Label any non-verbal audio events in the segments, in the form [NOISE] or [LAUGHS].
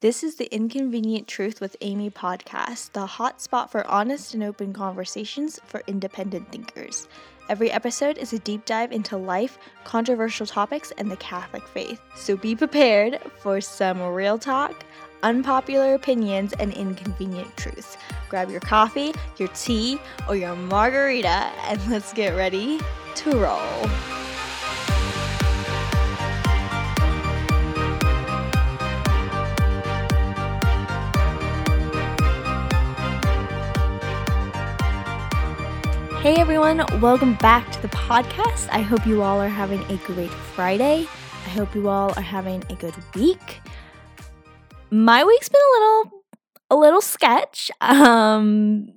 This is the Inconvenient Truth with Amy podcast, the hot spot for honest and open conversations for independent thinkers. Every episode is a deep dive into life, controversial topics, and the Catholic faith. So be prepared for some real talk, unpopular opinions, and inconvenient truths. Grab your coffee, your tea, or your margarita, and let's get ready to roll. Hey everyone, welcome back to the podcast. I hope you all are having a great Friday. I hope you all are having a good week. My week's been a little a little sketch. Um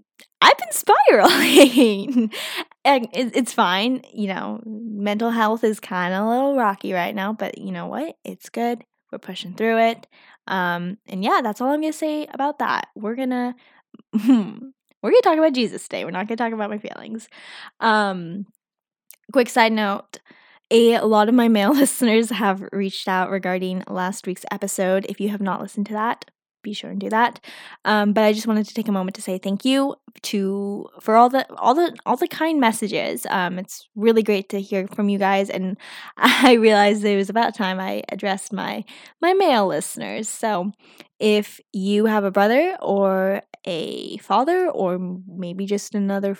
I've been spiraling. [LAUGHS] and it's fine, you know, mental health is kind of a little rocky right now, but you know what? It's good. We're pushing through it. Um and yeah, that's all I'm going to say about that. We're going [LAUGHS] to we're going to talk about Jesus today. We're not going to talk about my feelings. Um, quick side note a lot of my male [LAUGHS] listeners have reached out regarding last week's episode. If you have not listened to that, be sure and do that. Um, but I just wanted to take a moment to say thank you to for all the all the all the kind messages. Um, it's really great to hear from you guys, and [LAUGHS] I realized it was about time I addressed my my male listeners. So, if you have a brother or a father, or maybe just another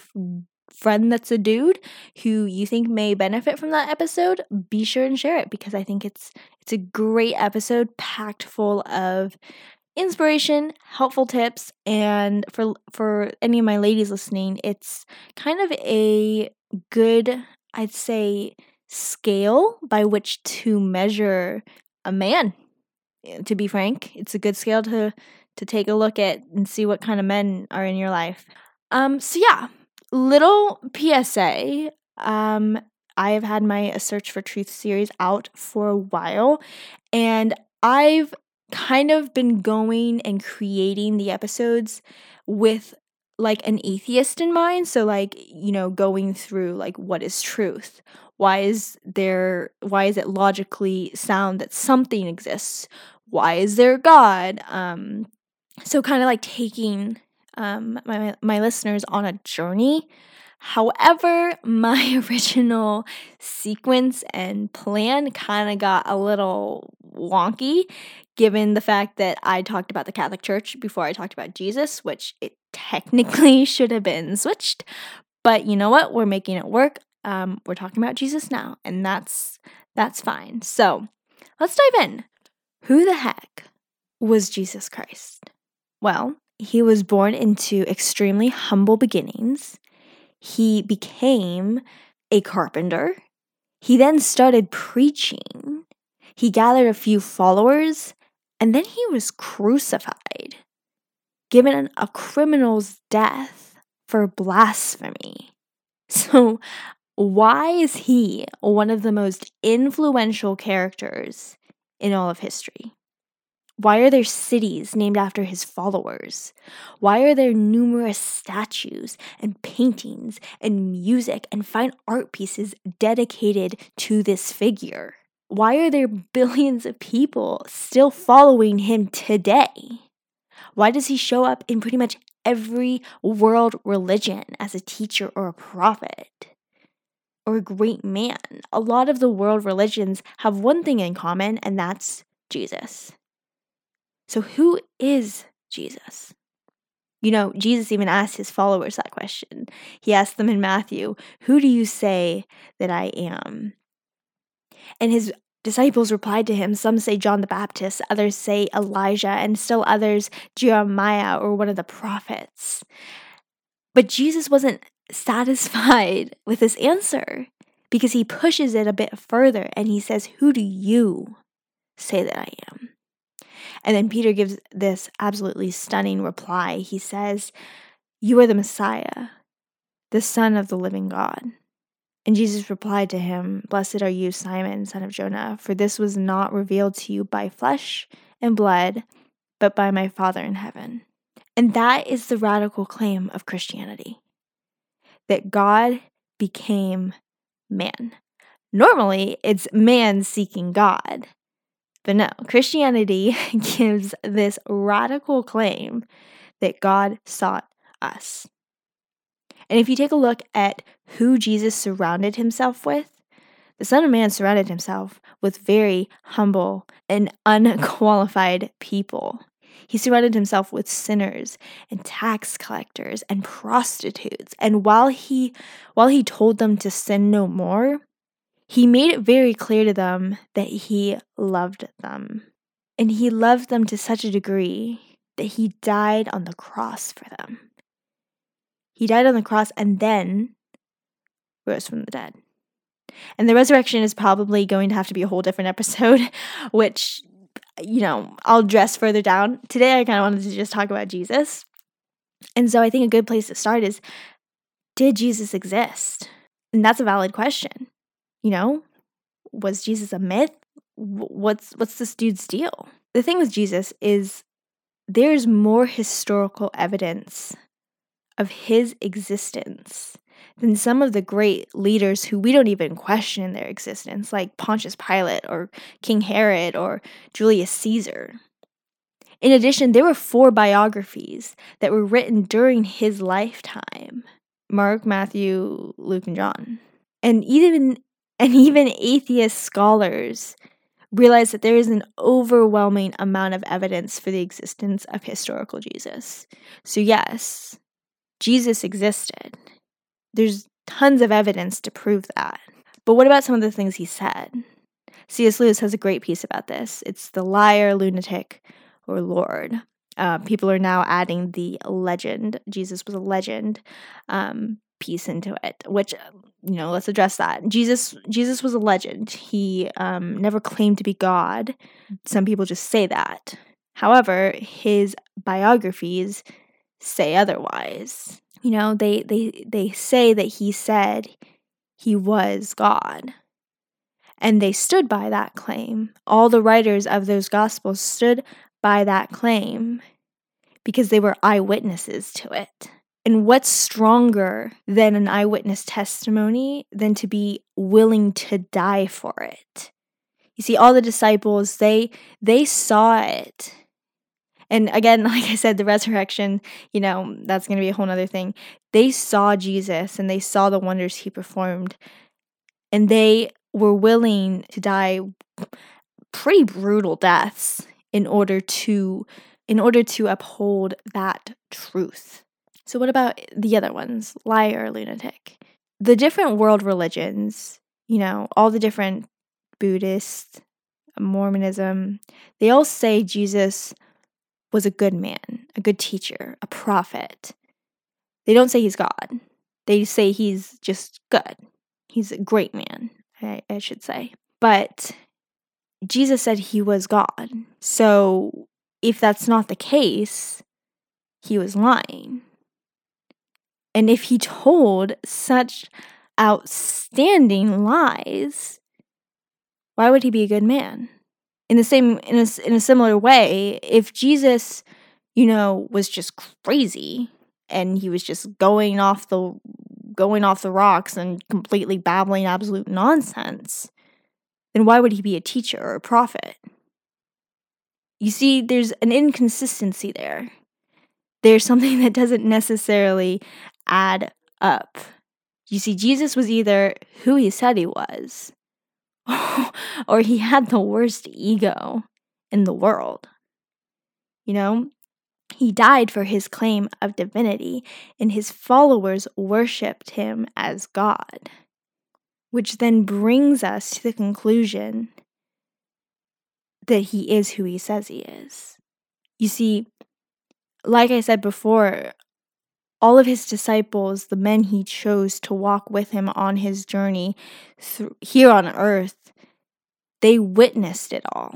friend that's a dude who you think may benefit from that episode, be sure and share it because I think it's it's a great episode packed full of inspiration, helpful tips, and for for any of my ladies listening, it's kind of a good, I'd say, scale by which to measure a man. To be frank, it's a good scale to to take a look at and see what kind of men are in your life. Um so yeah, little PSA, um I have had my Search for Truth series out for a while and I've kind of been going and creating the episodes with like an atheist in mind so like you know going through like what is truth why is there why is it logically sound that something exists why is there god um so kind of like taking um my my listeners on a journey However, my [LAUGHS] original sequence and plan kind of got a little wonky given the fact that I talked about the Catholic Church before I talked about Jesus, which it technically [LAUGHS] should have been switched. But you know what? We're making it work. Um, we're talking about Jesus now, and that's that's fine. So let's dive in. Who the heck was Jesus Christ? Well, he was born into extremely humble beginnings. He became a carpenter. He then started preaching. He gathered a few followers and then he was crucified, given a criminal's death for blasphemy. [LAUGHS] So, why is he one of the most influential characters in all of history? Why are there cities named after his followers? Why are there numerous statues and paintings and music and fine art pieces dedicated to this figure? Why are there billions of people still following him today? Why does he show up in pretty much every world religion as a teacher or a prophet? Or a great man? A lot of the world religions have one thing in common, and that's Jesus. So, who is Jesus? You know, Jesus even asked his followers that question. He asked them in Matthew, Who do you say that I am? And his disciples replied to him. Some say John the Baptist, others say Elijah, and still others Jeremiah or one of the prophets. But Jesus wasn't satisfied [LAUGHS] with this answer because he pushes it a bit further and he says, Who do you say that I am? And then Peter gives this absolutely stunning reply. He says, You are the Messiah, the Son of the living God. And Jesus replied to him, Blessed are you, Simon, son of Jonah, for this was not revealed to you by flesh and blood, but by my Father in heaven. And that is the radical claim of Christianity that God became man. Normally, it's man seeking God, But no, Christianity [LAUGHS] gives this radical claim that God sought us. And if you take a look at who Jesus surrounded himself with, the Son of Man surrounded himself with very humble and [LAUGHS] unqualified people. He surrounded himself with sinners and tax collectors and prostitutes. And while he while he told them to sin no more, he made it very clear to them that he loved them. And he loved them to such a degree that he died on the cross for them. He died on the cross and then rose from the dead. And the resurrection is probably going to have to be a whole different [LAUGHS] episode, which, you know, I'll dress further down. Today, I kind of wanted to just talk about Jesus. And so I think a good place to start is Did Jesus exist? And that's a valid question. You know, was Jesus a myth? What's what's this dude's deal? The thing with Jesus is there's more historical evidence of his existence than some of the great leaders who we don't even question their existence, like Pontius Pilate or King Herod or Julius Caesar. In addition, there were four biographies that were written during his lifetime Mark, Matthew, Luke, and John. And even and even atheist scholars realize that there is an overwhelming amount of evidence for the existence of historical Jesus. So yes, Jesus existed. There's tons of evidence to prove that. But what about some of the things he said? C.S. Lewis has a great piece about this. It's the liar, lunatic, or Lord. Uh, people are now adding the legend. Jesus was a legend um, piece into it, which you know. Let's address that. Jesus, Jesus was a legend. He um, never claimed to be God. Some people just say that. However, his biographies say otherwise. You know, they they they say that he said he was God. And they stood by that claim. All the writers of those gospels stood by that claim because they were eyewitnesses to it. And what's stronger than an eyewitness testimony than to be willing to die for it? You see all the disciples they they saw it and again, [LAUGHS] like I said, the resurrection, you know, that's going to be a whole other thing. They saw Jesus and they saw the wonders he performed, and they were willing to die pretty brutal deaths in order to in order to uphold that truth. So what about the other ones? Liar, lunatic. The different world religions, you know, all the different Buddhist, Mormonism, they all say Jesus was a good man, a good teacher, a prophet. They don't say he's God. They say he's just good. He's a great man, I, I should say. But Jesus said he was God. So if that's not the case, he was lying. And if he told such outstanding lies, why would he be a good man? In the same in a, in a similar way if jesus you know was just crazy and he was just going off the going off the rocks and completely babbling absolute nonsense then why would he be a teacher or a prophet? You see there's an inconsistency there. There's something [LAUGHS] that doesn't necessarily add up. You see jesus was either who he said he was [LAUGHS] or he had the worst ego in the world. You know, he died for his claim of divinity, and his followers worshiped him as God. Which then brings us to the conclusion that he is who he says he is. You see, like I said before, all of his disciples, the men he chose to walk with him on his journey here on earth, they witnessed it all.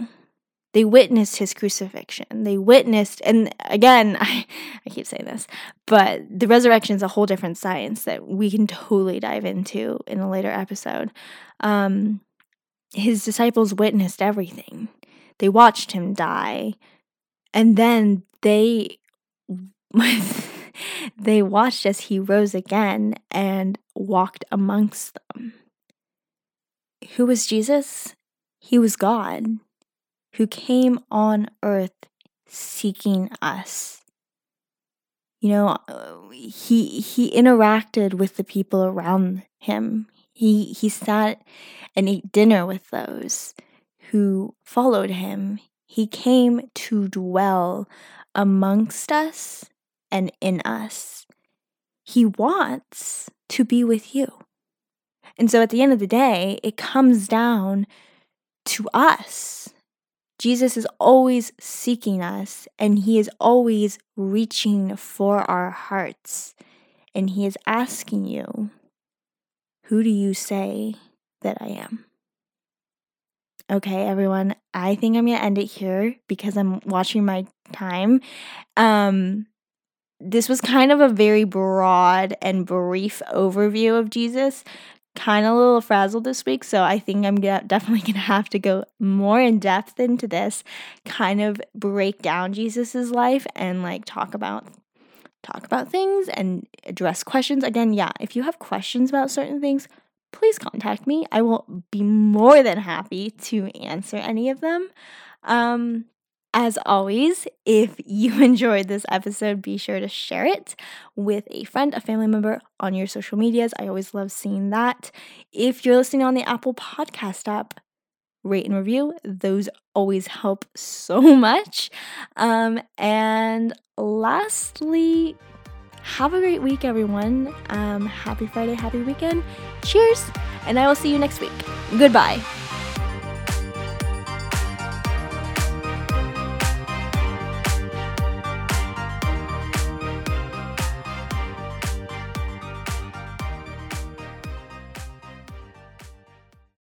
They witnessed his crucifixion. They witnessed, and again, [LAUGHS] I, I keep saying this, but the resurrection is a whole different science that we can totally dive into in a later episode. Um, his disciples witnessed everything. They watched him die, and then they [LAUGHS] they watched as he rose again and walked amongst them. Who was Jesus? He was God. who came on earth seeking us. You know, he he interacted with the people around him. He he sat and ate dinner with those who followed him. He came to dwell amongst us and in us. He wants to be with you. And so at the end of the day, it comes down to us. Jesus is always seeking us and he is always reaching for our hearts. And he is asking you, Who do you say that I am? Okay, everyone, I think I'm going to end it here because I'm watching my time. Um, this was kind of a very broad and brief overview of Jesus. Kind of a little frazzled this week, so I think I'm definitely going to have to go more in depth into this, kind of break down Jesus's life and like talk about talk about things and address questions. Again, yeah, if you have questions about certain things, please contact me. I will be more than happy to answer any of them. Um, as always, if you [LAUGHS] enjoyed this episode, be sure to share it with a friend, a family member on your social medias. I always love seeing that. If you're listening on the Apple Podcast app, rate and review. Those always help so [LAUGHS] much. Um, and lastly, have a great week, everyone. Um, happy Friday, happy weekend. Cheers, and I will see you next week. Goodbye.